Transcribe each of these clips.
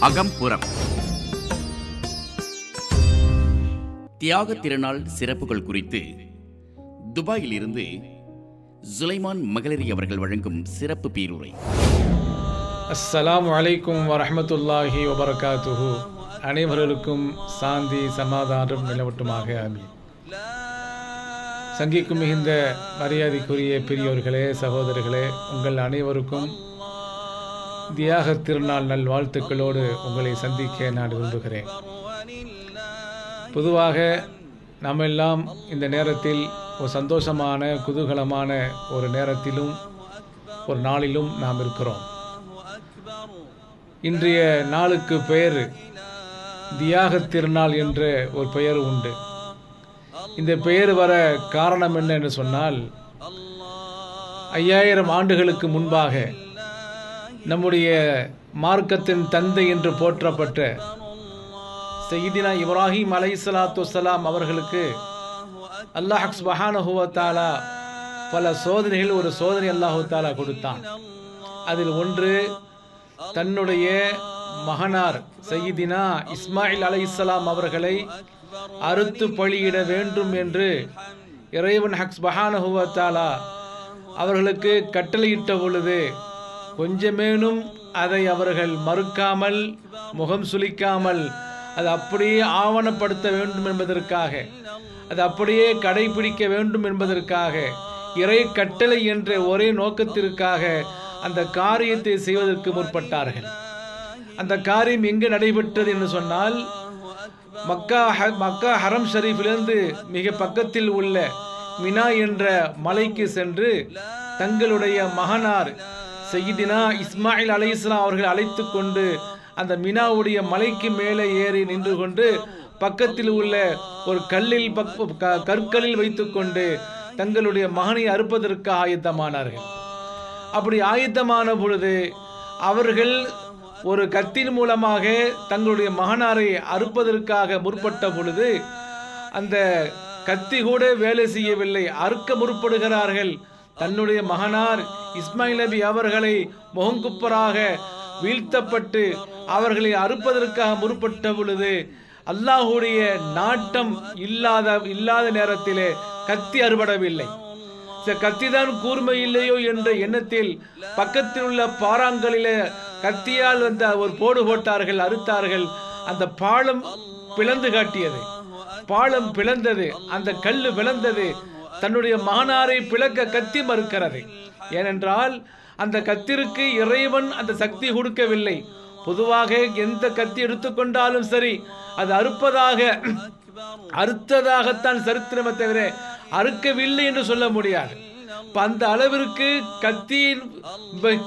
அகம்புறம். தியாக திருநாள் சிறப்புகள் குறித்து துபாயில் இருந்து சுலைமான் மகளிரி அவர்கள் வழங்கும் சிறப்பு பீருரை. அஸ்ஸலாம் வலைக்கும் வரமத்துல்லாஹி வபரகாத்துஹு. அனைவர்களுக்கும் சாந்தி சமாதானம் நிலவட்டுமாக. அமீன் சங்கிக்கும் மிகுந்த மரியாதைக்குரிய பெரியோர்களே சகோதரர்களே உங்கள் அனைவருக்கும் தியாக திருநாள் நல் வாழ்த்துக்களோடு உங்களை சந்திக்க நான் விரும்புகிறேன். பொதுவாக நாம் எல்லாம் இந்த நேரத்தில் ஒரு சந்தோஷமான குதூகலமான ஒரு நேரத்திலும் ஒரு நாளிலும் நாம் இருக்கிறோம். இன்றைய நாளுக்கு பெயர் தியாக திருநாள் என்ற ஒரு பெயர் உண்டு. இந்த பெயர் வர காரணம் என்ன என்று சொன்னால் ஐயாயிரம் ஆண்டுகளுக்கு முன்பாக நம்முடைய மார்க்கத்தின் தந்தை என்று போற்றப்பட்ட செய்தினா இப்ராஹிம் அலை சலாத்து வலாம் அவர்களுக்கு அல்லாஹ் சுபஹானுவத்தாலா பல சோதனைகள் ஒரு சோதனை அல்லாஹு தாலா கொடுத்தான். அதில் ஒன்று தன்னுடைய மகனார் சையீதினா இஸ்மாயில் அலை இஸ்லாம் அவர்களை அறுத்து பழியிட வேண்டும் என்று இறைவன் ஹக்ஸ் பஹானஹுவத்தாலா அவர்களுக்கு கட்டளையிட்ட பொழுது கொஞ்சமேனும் அதை அவர்கள் மறுக்காமல் முகம் சுளிக்காமல் அது அப்படியே ஆவணப்படுத்த வேண்டும் என்பதற்காக அது அப்படியே கடைபிடிக்க வேண்டும் என்பதற்காக இறை கட்டளை என்ற ஒரே நோக்கத்திற்காக அந்த காரியத்தை செய்வதற்கு முற்பட்டார்கள். அந்த காரியம் எங்கு நடைபெற்றது என்று சொன்னால் மக்கா ஹ- மக்கா ஹரம் ஷரீஃபிலிருந்து மிக பக்கத்தில் உள்ள மினா என்ற மலைக்கு சென்று தங்களுடைய மகனார் செய்தினா இஸ்மாயில் அலை இஸ்லாம் அவர்கள் அழைத்து கொண்டு அந்த மினாவுடைய மலைக்கு மேலே ஏறி நின்று கொண்டு பக்கத்தில் உள்ள ஒரு கல்லில் பக் க- கற்களில் வைத்துக்கொண்டு தங்களுடைய மகனை அறுப்பதற்கு ஆயத்தமானார்கள். அப்படி ஆயத்தமான பொழுது அவர்கள் ஒரு கத்தின் மூலமாக தங்களுடைய மகனாரை அறுப்பதற்காக முற்பட்ட பொழுது அந்த கத்தி கூட வேலை செய்யவில்லை. அறுக்க முற்படுகிறார்கள். தன்னுடைய மகனார் இஸ்மாயில் நபி அவர்களை முகங்குப்பராக வீழ்த்தப்பட்டு அவர்களை அறுப்பதற்காக முற்பட்ட பொழுது அல்லாஹுடைய நாட்டம் இல்லாத இல்லாத நேரத்திலே கத்தி அறுபடவில்லை. கத்திதான் கூர்மை இல்லையோ என்ற எண்ணத்தில் பக்கத்தில் உள்ள பாறாங்களிலே கத்தியால் வந்த ஒரு போடு போட்டார்கள் அறுத்தார்கள். அந்த பாலம் பிளந்து காட்டியது. பாலம் பிளந்தது. அந்த கல்லு பிளந்தது தன்னுடைய மகனாரை பிளக்க கத்தி மறுக்கிறது. ஏனென்றால் அந்த கத்திற்கு இறைவன் அந்த சக்தி கொடுக்கவில்லை. பொதுவாக எந்த கத்தி எடுத்துக்கொண்டாலும் சரி அது அறுப்பதாக அறுத்ததாகத்தான் சரித்திரமே தவிர அறுக்கவில்லை என்று சொல்ல முடியாது. அந்த அளவிற்கு கத்தியின்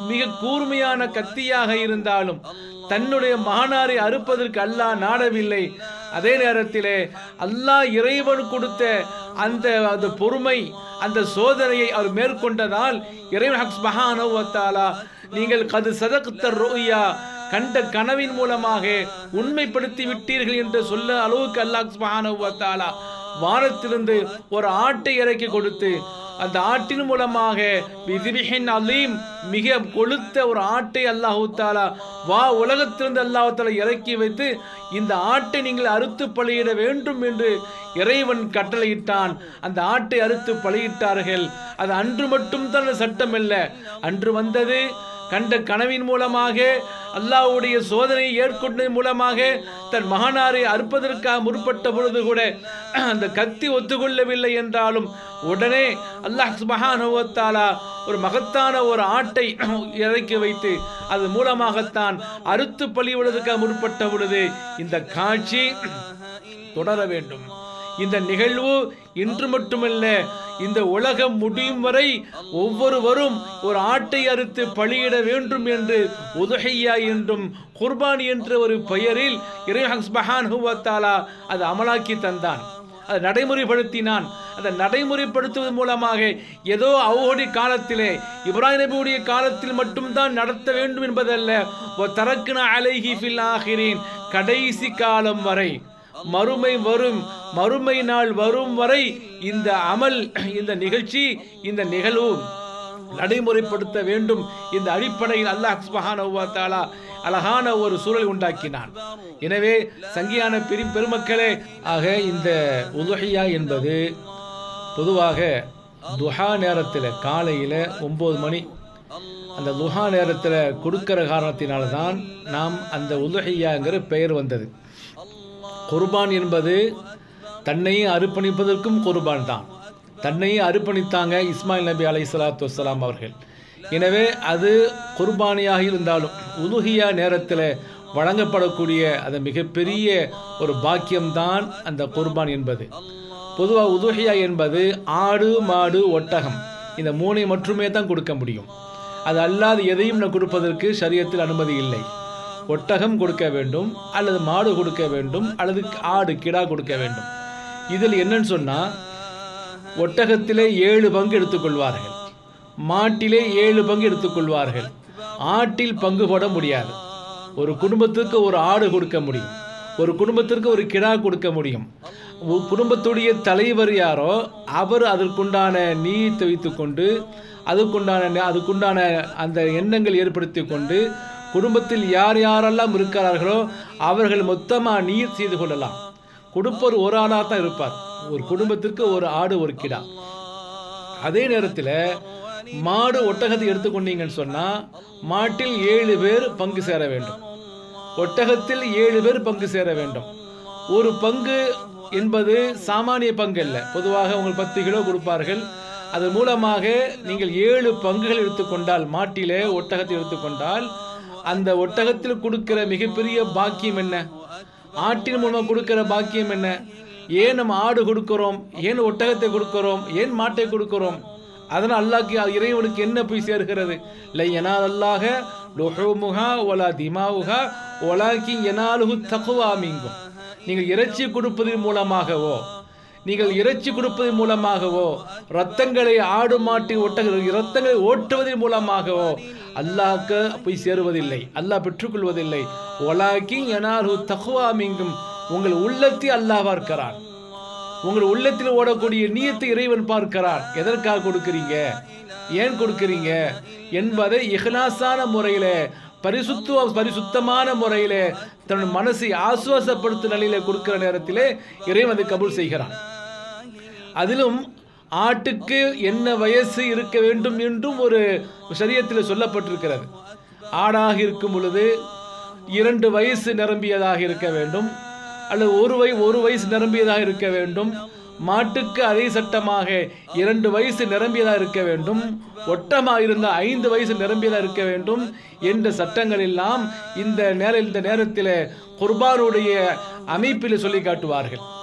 மிக கூர்மையான கத்தியாக இருந்தாலும் தன்னுடைய மகனாரை அறுப்பதற்கு அல்லாஹ் நாடவில்லை. அதே நேரத்திலே அல்லாஹ் இறைவன் கொடுத்த அந்த அந்த பொறுமை அந்த சோதனையை அவர் மேற்கொண்டதால் இறைவன் ஹக்ஸ் மகானவ் நீங்கள் கது சதகுத்த ரோயா கண்ட கனவின் மூலமாக உண்மைப்படுத்தி விட்டீர்கள் என்று சொல்ல அளவுக்கு அல்லாஹ் மகானவத்தாலா வாரத்திலிருந்து வானத்திலிருந்து ஒரு ஆட்டை இறக்கி கொடுத்து அந்த ஆட்டின் மூலமாக அலீம் மிக கொளுத்த ஒரு ஆட்டை அல்லாஹு தாலா வா உலகத்திலிருந்து அல்லாஹு தாலா இறக்கி வைத்து இந்த ஆட்டை நீங்கள் அறுத்து பலியிட வேண்டும் என்று இறைவன் கட்டளையிட்டான். அந்த ஆட்டை அறுத்து பலியிட்டார்கள். அது அன்று மட்டும் தான் சட்டம் இல்லை அன்று வந்தது கண்ட கனவின் மூலமாக அல்லாஹ்வுடைய சோதனையை ஏற்கொண்டதன் மூலமாக தன் மகனாரை அறுப்பதற்காக முற்பட்ட பொழுது கூட அந்த கத்தி ஒத்துக்கொள்ளவில்லை என்றாலும் உடனே அல்லாஹ் சுப்ஹானஹு ஒரு மகத்தான ஒரு ஆட்டை இறக்கி வைத்து அது மூலமாகத்தான் அறுத்து பலிவிடுவதற்காக முற்பட்ட பொழுது இந்த காட்சி தொடர வேண்டும். இந்த நிகழ்வு இன்று மட்டுமல்ல இந்த உலகம் முடியும் வரை ஒவ்வொருவரும் ஒரு ஆட்டை அறுத்து பலியிட வேண்டும் என்று உதகையா என்றும் குர்பான் என்ற ஒரு பெயரில் இறைஹன் சுப்ஹானஹு அது அமலாக்கி தந்தான். அதை நடைமுறைப்படுத்தினான். அதை நடைமுறைப்படுத்துவதன் மூலமாக ஏதோ அவருடைய காலத்திலே இப்ராஹிம் நபியுடைய காலத்தில் மட்டும்தான் நடத்த வேண்டும் என்பதல்ல தரக்குன அலைஹி ஃபில் ஆகிறேன் கடைசி காலம் வரை. மறுமை வரும். மறுமை நாள் வரும் வரை இந்த அமல் இந்த நிகழ்ச்சி இந்த நிகழ்வு நடைமுறைப்படுத்த வேண்டும். இந்த அடிப்படையில் அல்லாஹ் சுப்ஹானஹு அழகான ஒரு சூழலை உண்டாக்கினான். எனவே சங்கியான பெரும் பெருமக்களே ஆக இந்த உதுஹியா என்பது பொதுவாக துஹா நேரத்தில் காலையில் ஒம்பது மணி அந்த துஹா நேரத்தில் கொடுக்கிற காரணத்தினால்தான் நாம் அந்த உதுஹியாங்கிற பெயர் வந்தது. குர்பான் என்பது தன்னையும் அர்ப்பணிப்பதற்கும் குர்பான் தான். தன்னையும் அர்ப்பணித்தாங்க இஸ்மாயில் நபி அலை சலாத்து வலாம் அவர்கள். எனவே அது குர்பானியாக இருந்தாலும் உலுஹியா நேரத்தில் வழங்கப்படக்கூடிய அது மிகப்பெரிய ஒரு பாக்கியம்தான் அந்த குர்பான் என்பது. பொதுவாக உதுஹியா என்பது ஆடு மாடு ஒட்டகம் இந்த மூனை மட்டுமே தான் கொடுக்க முடியும். அது அல்லாது எதையும் நான் கொடுப்பதற்கு சரியத்தில் அனுமதி இல்லை. ஒட்டகம் கொடுக்க வேண்டும் அல்லது மாடு கொடுக்க வேண்டும் அல்லது ஆடு கிடா கொடுக்க வேண்டும். இதில் என்னன்னு சொன்னால் ஒட்டகத்திலே ஏழு பங்கு எடுத்துக்கொள்வார்கள் மாட்டிலே ஏழு பங்கு எடுத்துக்கொள்வார்கள் ஆட்டில் பங்கு போட முடியாது. ஒரு குடும்பத்திற்கு ஒரு ஆடு கொடுக்க முடியும். ஒரு குடும்பத்திற்கு ஒரு கிடா கொடுக்க முடியும். குடும்பத்துடைய தலைவர் யாரோ அவர் அதற்குண்டான நீயத்தை கொண்டு அதுக்குண்டான அதுக்குண்டான அந்த எண்ணங்கள் ஏற்படுத்தி கொண்டு குடும்பத்தில் யார் யாரெல்லாம் இருக்கிறார்களோ அவர்கள் மொத்தமாக நீர் செய்து கொள்ளலாம். கொடுப்பவர் ஒரு ஆளாக தான் இருப்பார். ஒரு குடும்பத்திற்கு ஒரு ஆடு ஒரு கிடா. அதே நேரத்தில் மாடு ஒட்டகத்தை எடுத்துக்கொண்டீங்கன்னு சொன்னால் மாட்டில் ஏழு பேர் பங்கு சேர வேண்டும். ஒட்டகத்தில் ஏழு பேர் பங்கு சேர வேண்டும். ஒரு பங்கு என்பது சாமானிய பங்கு அல்ல. பொதுவாக உங்களுக்கு பத்து கிலோ கொடுப்பார்கள். அதன் மூலமாக நீங்கள் ஏழு பங்குகள் எடுத்துக்கொண்டால் மாட்டிலே ஒட்டகத்தை எடுத்துக்கொண்டால் அந்த ஒட்டகத்தில் கொடுக்கிற மிகப்பெரிய பாக்கியம் என்ன? ஆட்டின் மூலமாக கொடுக்கிற பாக்கியம் என்ன? ஏன் நம்ம ஆடு கொடுக்கிறோம்? ஏன் ஒட்டகத்தை கொடுக்கிறோம்? ஏன் மாட்டை கொடுக்கிறோம்? அதனால் அல்லாஹ்க்கு இறைவனுக்கு என்ன போய் சேர்கிறது? இல்லை எனால் அல்லாஹ லுஹுமுஹா ஒலா திமாவுகா ஒலாக்கி எனாலுகு தகுவா மீங்கும். நீங்கள் இறைச்சி கொடுப்பதன் மூலமாகவோ நீங்கள் இறைச்சி கொடுப்பதன் மூலமாகவோ ரத்தங்களை ஆடு மாட்டி ஓட்ட ரத்தங்களை ஓட்டுவதன் மூலமாகவோ அல்லாஹ்க்கு போய் சேருவதில்லை அல்லாஹ் பெற்றுக்கொள்வதில்லை. ஒலாக்கி எனாரு தகுவா உங்கள் உள்ளத்தை அல்லாஹ் பார்க்கிறான். உங்கள் உள்ளத்தில் ஓடக்கூடிய நீயத்தை இறைவன் பார்க்கிறான். எதற்காக கொடுக்குறீங்க? ஏன் கொடுக்குறீங்க? என்பதை இஹ்லாசான முறையில் பரிசுத்துவ பரிசுத்தமான முறையில் தன் மனசை ஆசுவாசப்படுத்தும் நிலையில் கொடுக்கிற நேரத்திலே இறைவன் அதை கபூல் செய்கிறான். அதிலும் ஆட்டுக்கு என்ன வயசு இருக்க வேண்டும் என்றும் ஒரு சரியத்தில் சொல்லப்பட்டிருக்கிறது. ஆடாக இருக்கும் பொழுது இரண்டு வயசு நிரம்பியதாக இருக்க வேண்டும். அல்லது ஒரு வய ஒரு வயசு நிரம்பியதாக இருக்க வேண்டும். மாட்டுக்கு அதே சட்டமாக இரண்டு வயசு நிரம்பியதாக இருக்க வேண்டும். ஒட்டமாக இருந்த ஐந்து வயசு நிரம்பியதாக இருக்க வேண்டும் என்ற சட்டங்கள் எல்லாம் இந்த நேர இந்த நேரத்தில் குர்பானுடைய அமைப்பில் சொல்லி காட்டுவார்கள்.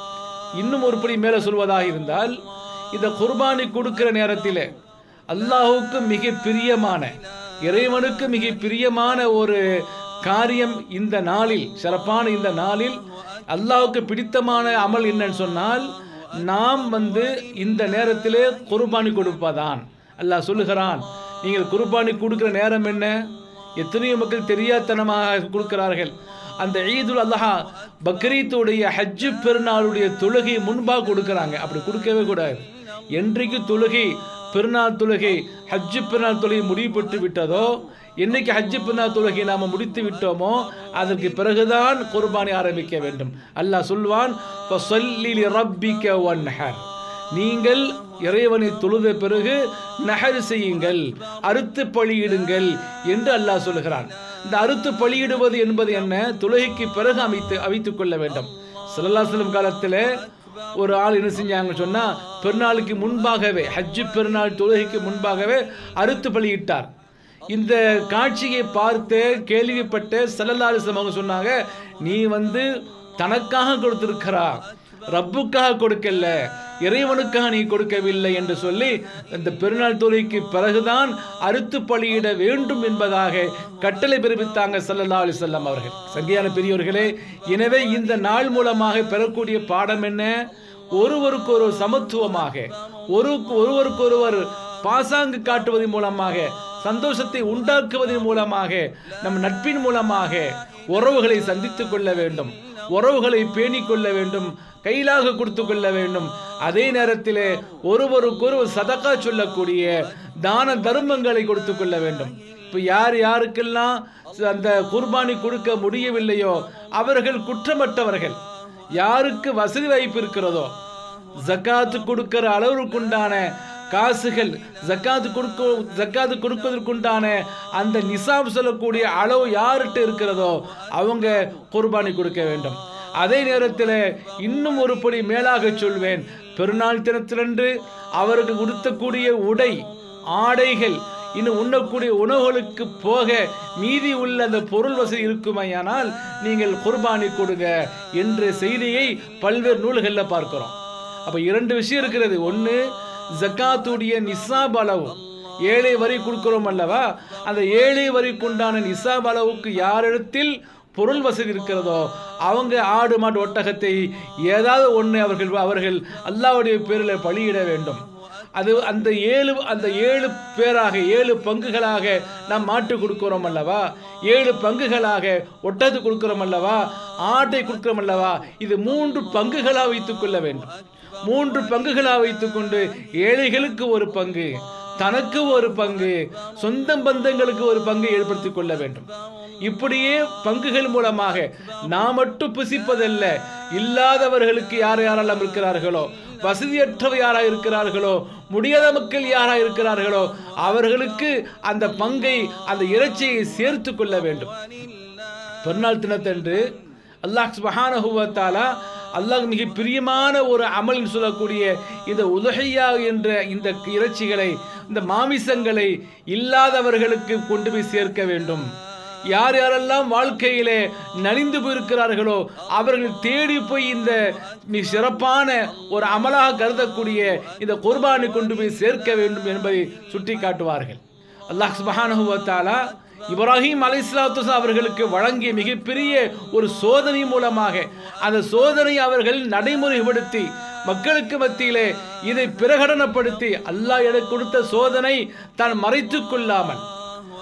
இன்னும் ஒரு படி மேலே சொல்வதாக இருந்தால் இந்த குர்பானி கொடுக்கிற நேரத்தில் அல்லாஹுக்கு மிக பிரியமான இறைவனுக்கு மிக பிரியமான ஒரு காரியம் இந்த நாளில் சிறப்பான இந்த நாளில் அல்லாஹுக்கு பிடித்தமான அமல் என்னன்னு சொன்னால் நாம் வந்து இந்த நேரத்திலே குர்பானி கொடுப்பதான். அல்லாஹ் சொல்லுகிறான் நீங்கள் குர்பானி கொடுக்கிற நேரம் என்ன? எத்தனையோ மக்கள் தெரியாதனமாக கொடுக்கிறார்கள். அந்த ஈதுல் அல்லஹா பக்ரீத்துடைய ஹஜ்ஜு பெருநாளுடைய தொழுகை முன்பாக கொடுக்குறாங்க. அப்படி கொடுக்கவே கூடாது. என்றைக்கு தொழுகை பெருநாள் தொழுகை ஹஜ்ஜு பெருநாள் தொழுகை முடிவுபட்டு விட்டதோ என்னைக்கு ஹஜ்ஜு பெருநாள் தொழுகை நாம் முடித்து விட்டோமோ அதற்கு பிறகுதான் குர்பானி ஆரம்பிக்க வேண்டும். அல்லாஹ் சொல்வான் ரப்பிக்க ஒன் வன்ஹர்." நீங்கள் இறைவனை தொழுத பிறகு நகர் செய்யுங்கள் அறுத்து பலியிடுங்கள் என்று அல்லாஹ் சொல்கிறான் இந்த அறுத்து பழியிடுவது என்பது என்ன? தொழுகைக்கு பிறகு அமைத்து அமைத்துக் கொள்ள வேண்டும். சிலல்லாசலம் காலத்தில் ஒரு ஆள் என்ன செஞ்சாங்க சொன்னால் பெருநாளுக்கு முன்பாகவே ஹஜ்ஜு பெருநாள் தொழுகைக்கு முன்பாகவே அறுத்து பலியிட்டார். இந்த காட்சியை பார்த்து கேள்விப்பட்ட செல்லல்லாலிசம் அவங்க சொன்னாங்க நீ வந்து தனக்காக கொடுத்திருக்கிறா ரப்புக்காக கொடுக்கல இறைவனுக்காக நீ கொடுக்கவில்லை என்று சொல்லி இந்த பெருநாள் தொழுகைக்கு பிறகுதான் அறுத்து பலியிட வேண்டும் என்பதாக கட்டளை பிறப்பித்தாங்க சல்லல்லா அலிசல்லாம் அவர்கள். சரியான பெரியவர்களே எனவே இந்த நாள் மூலமாக பெறக்கூடிய பாடம் என்ன? ஒருவருக்கு ஒரு சமத்துவமாக ஒரு ஒருவருக்கொருவர் பாசாங்கு காட்டுவதன் மூலமாக சந்தோஷத்தை உண்டாக்குவதன் மூலமாக நம் நட்பின் மூலமாக உறவுகளை சந்தித்துக் கொள்ள வேண்டும். உறவுகளை பேணிக்கொள்ள வேண்டும். கையிலாக கொடுத்து கொள்ள வேண்டும். அதே நேரத்திலே ஒருவருக்கொருவர் சதக்கா சொல்லக்கூடிய தான தர்மங்களை கொடுத்து கொள்ள வேண்டும். இப்போ யார் யாருக்கெல்லாம் அந்த குர்பானி கொடுக்க முடியவில்லையோ அவர்கள் குற்றமற்றவர்கள். யாருக்கு வசதி வாய்ப்பு இருக்கிறதோ ஜக்காத்து கொடுக்கிற அளவுக்குண்டான காசுகள் ஜக்காத்து கொடுக்க ஜக்காத்து கொடுப்பதற்குண்டான அந்த நிசாப் சொல்லக்கூடிய அளவு யார்கிட்ட இருக்கிறதோ அவங்க குர்பானி கொடுக்க வேண்டும். அதே நேரத்தில் இன்னும் ஒரு படி மேலாக சொல்வேன். பெருநாள் தினத்திலன்று அவருக்கு உடுத்தக்கூடிய உடை ஆடைகள் இன்னும் உண்ணக்கூடிய உணவுகளுக்கு போக மீதி உள்ள அந்த பொருள் வசதி இருக்குமையானால் நீங்கள் குர்பானி கொடுங்க என்ற செய்தியை பல்வேறு நூல்களில் பார்க்கிறோம். அப்போ இரண்டு விஷயம் இருக்கிறது. ஒன்று ஜக்காத்துடைய நிசாப் அளவு. ஏழை வரி கொடுக்கிறோம் அல்லவா? அந்த ஏழை வரிக்குண்டான நிசாப் அளவுக்கு யாரிடத்தில் பொருள் வசதி இருக்கிறதோ அவங்க ஆடு மாடு ஒட்டகத்தை ஏதாவது ஒன்று அவர்கள் அவர்கள் அல்லாவுடைய பேரில் பலியிட வேண்டும். அது அந்த ஏழு அந்த ஏழு பேராக ஏழு பங்குகளாக நாம் மாட்டு கொடுக்கிறோம் அல்லவா? ஏழு பங்குகளாக ஒட்டது கொடுக்கிறோம் அல்லவா? ஆட்டை கொடுக்கிறோம் அல்லவா? இது மூன்று பங்குகளாக வைத்துக் கொள்ள வேண்டும். மூன்று பங்குகளாக வைத்துக்கொண்டு ஏழைகளுக்கு ஒரு பங்கு தனக்கு ஒரு பங்கு சொந்த பந்தங்களுக்கு ஒரு பங்கு ஏற்படுத்திக் கொள்ள வேண்டும். இப்படியே பங்குகள் மூலமாக நாம் மட்டும் புசிப்பதல்ல இல்லாதவர்களுக்கு யார் யாரெல்லாம் இருக்கிறார்களோ வசதியற்றவை யாராக இருக்கிறார்களோ முடியாத மக்கள் யாராக இருக்கிறார்களோ அவர்களுக்கு அந்த பங்கை அந்த இறைச்சியை சேர்த்து கொள்ள வேண்டும். பெருநாள் தினத்தன்று அல்லாஹ் சுபஹானஹுவத்தாலா அல்லாஹ் மிக பிரியமான ஒரு அமல் சொல்லக்கூடிய இந்த உதகையா என்ற இந்த இறைச்சிகளை இந்த மாமிசங்களை இல்லாதவர்களுக்கு கொண்டு போய் சேர்க்க வேண்டும். யார் யாரெல்லாம் வாழ்க்கையிலே நலிந்து போயிருக்கிறார்களோ அவர்கள் தேடி போய் இந்த மிக சிறப்பான ஒரு அமலாக கருதக்கூடிய இந்த குர்பானை கொண்டு போய் சேர்க்க வேண்டும் என்பதை சுட்டி காட்டுவார்கள் அல்லாஹ் சுபஹானுவத்தாலா இப்ராஹிம் அலை அவர்களுக்கு வழங்கிய மிகப்பெரிய ஒரு சோதனை மூலமாக அந்த சோதனை அவர்கள் நடைமுறைப்படுத்தி மக்களுக்கு மத்தியிலே இதை பிரகடனப்படுத்தி அல்லாஹ் எனக்கு கொடுத்த சோதனை தான் மறைத்து கொள்ளாமல்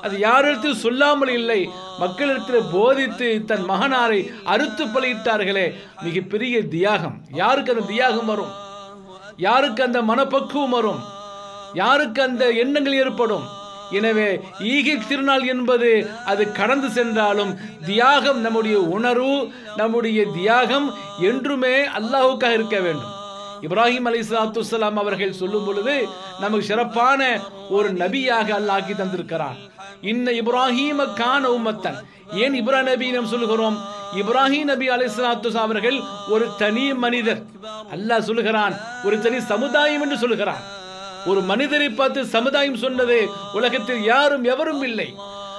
அது யாரிடத்தில் சொல்லாமல் இல்லை. மக்களிடத்தில் போதித்து தன் மகனாரை அறுத்து பலியிட்டார்களே மிகப்பெரிய தியாகம். யாருக்கு அந்த தியாகம் வரும்? யாருக்கு அந்த மனப்பக்குவம் வரும்? யாருக்கு அந்த எண்ணங்கள் ஏற்படும்? எனவே ஈகை திருநாள் என்பது அது கடந்து சென்றாலும் தியாகம் நம்முடைய உணர்வு நம்முடைய தியாகம் என்றுமே அல்லாஹுக்காக இருக்க வேண்டும். இப்ராஹிம் அலி சலாத்து அவர்கள் சொல்லும் பொழுது நமக்கு சிறப்பான ஒரு நபியாக அல்லாஹி தந்திருக்கிறான். இன்ன இப்ராஹிம கான உம்மத்தன். ஏன் இப்ரா நபி நாம் சொல்லுகிறோம்? இப்ராஹிம் நபி அலை அவர்கள் ஒரு தனி மனிதர். அல்லாஹ் சொல்லுகிறான் ஒரு தனி சமுதாயம் என்று சொல்லுகிறான். ஒரு மனிதரை பார்த்து சமுதாயம் சொன்னது உலகத்தில் யாரும் எவரும் இல்லை.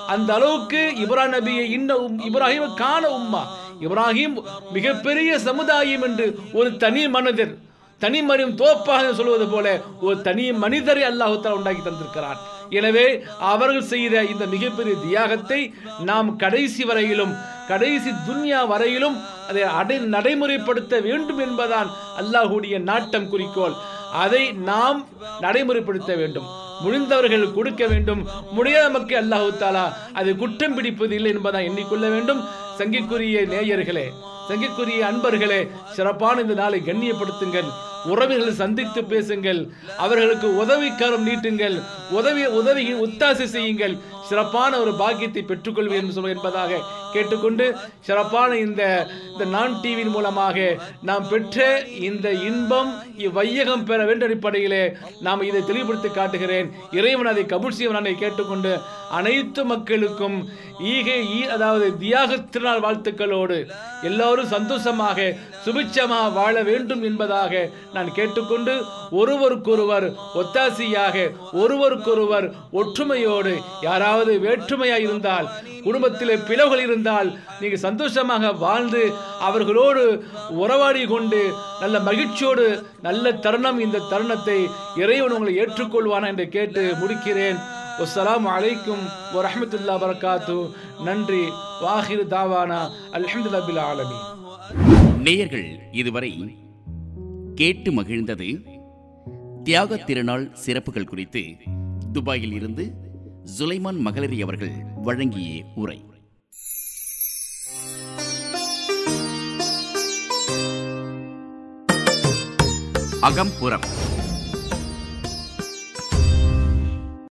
அந்த அளவுக்கு இப்ரா நபியை இன்ன இப்ராஹிம் காண உம்மா. இப்ராஹிம் மிகப்பெரிய சமுதாயம் என்று ஒரு தனி மனிதர். தனி மனிதன் தோப்பாக சொல்வது போல ஒரு தனி மனிதரை அல்லாஹுத்தால் உண்டாக்கி தந்திருக்கிறான். எனவே அவர்கள் செய்த இந்த மிகப்பெரிய தியாகத்தை நாம் கடைசி வரையிலும் கடைசி துன்யா வரையிலும் அதை அடை நடைமுறைப்படுத்த வேண்டும் என்பதான் அல்லாஹுடைய நாட்டம் குறிக்கோள். அதை நாம் நடைமுறைப்படுத்த வேண்டும். முடிந்தவர்கள் கொடுக்க வேண்டும். முடியாத மக்கள் அல்லாஹு தாலா அதை குற்றம் பிடிப்பது இல்லை என்பதை எண்ணிக்கொள்ள வேண்டும். சங்கிக்குரிய நேயர்களே சங்கிக்குரிய அன்பர்களே சிறப்பான இந்த நாளை கண்ணியப்படுத்துங்கள். உறவுகளை சந்தித்து பேசுங்கள். அவர்களுக்கு உதவிக்காரம் நீட்டுங்கள். உதவி உதவி உத்தாசை செய்யுங்கள். சிறப்பான ஒரு பாக்கியத்தை பெற்றுக்கொள்வேன் என்பதாக கேட்டுக்கொண்டு சிறப்பான இந்த இந்த நான் டிவியின் மூலமாக நாம் பெற்ற இந்த இன்பம் இவ்வையகம் பெற வேண்டிய அடிப்படையிலே நாம் இதை தெளிவுபடுத்தி காட்டுகிறேன். இறைவன் அதை கபுல் செய்வனை கேட்டுக்கொண்டு அனைத்து மக்களுக்கும் ஈகை ஈ அதாவது தியாக திருநாள் வாழ்த்துக்களோடு எல்லோரும் சந்தோஷமாக சுபிட்சமாக வாழ வேண்டும் என்பதாக நான் கேட்டுக்கொண்டு ஒருவருக்கொருவர் ஒத்தாசியாக ஒருவருக்கொருவர் ஒற்றுமையோடு யாராவது வேற்றுமையாக இருந்தால் குடும்பத்தில் பிளவுகள் இருந்தால் நீங்கள் சந்தோஷமாக வாழ்ந்து அவர்களோடு உறவாடி கொண்டு நல்ல மகிழ்ச்சியோடு நல்ல தருணம் இந்த தருணத்தை இறைவன் உங்களை ஏற்றுக்கொள்வானா என்று கேட்டு முடிக்கிறேன். அஸ்ஸலாமு அலைக்கும் வரஹமத்துல்லா வரகாத்து நன்றி. வாஹிர் தாவானா. அல்ஹம்துலில்லாஹில் ஆலமி நேயர்கள் இதுவரை கேட்டு மகிழ்ந்தது தியாக திருநாள் சிறப்புகள் குறித்து துபாயில் இருந்து சுலைமான் மகளிரி அவர்கள் வழங்கிய உரை. அகம்புறம்.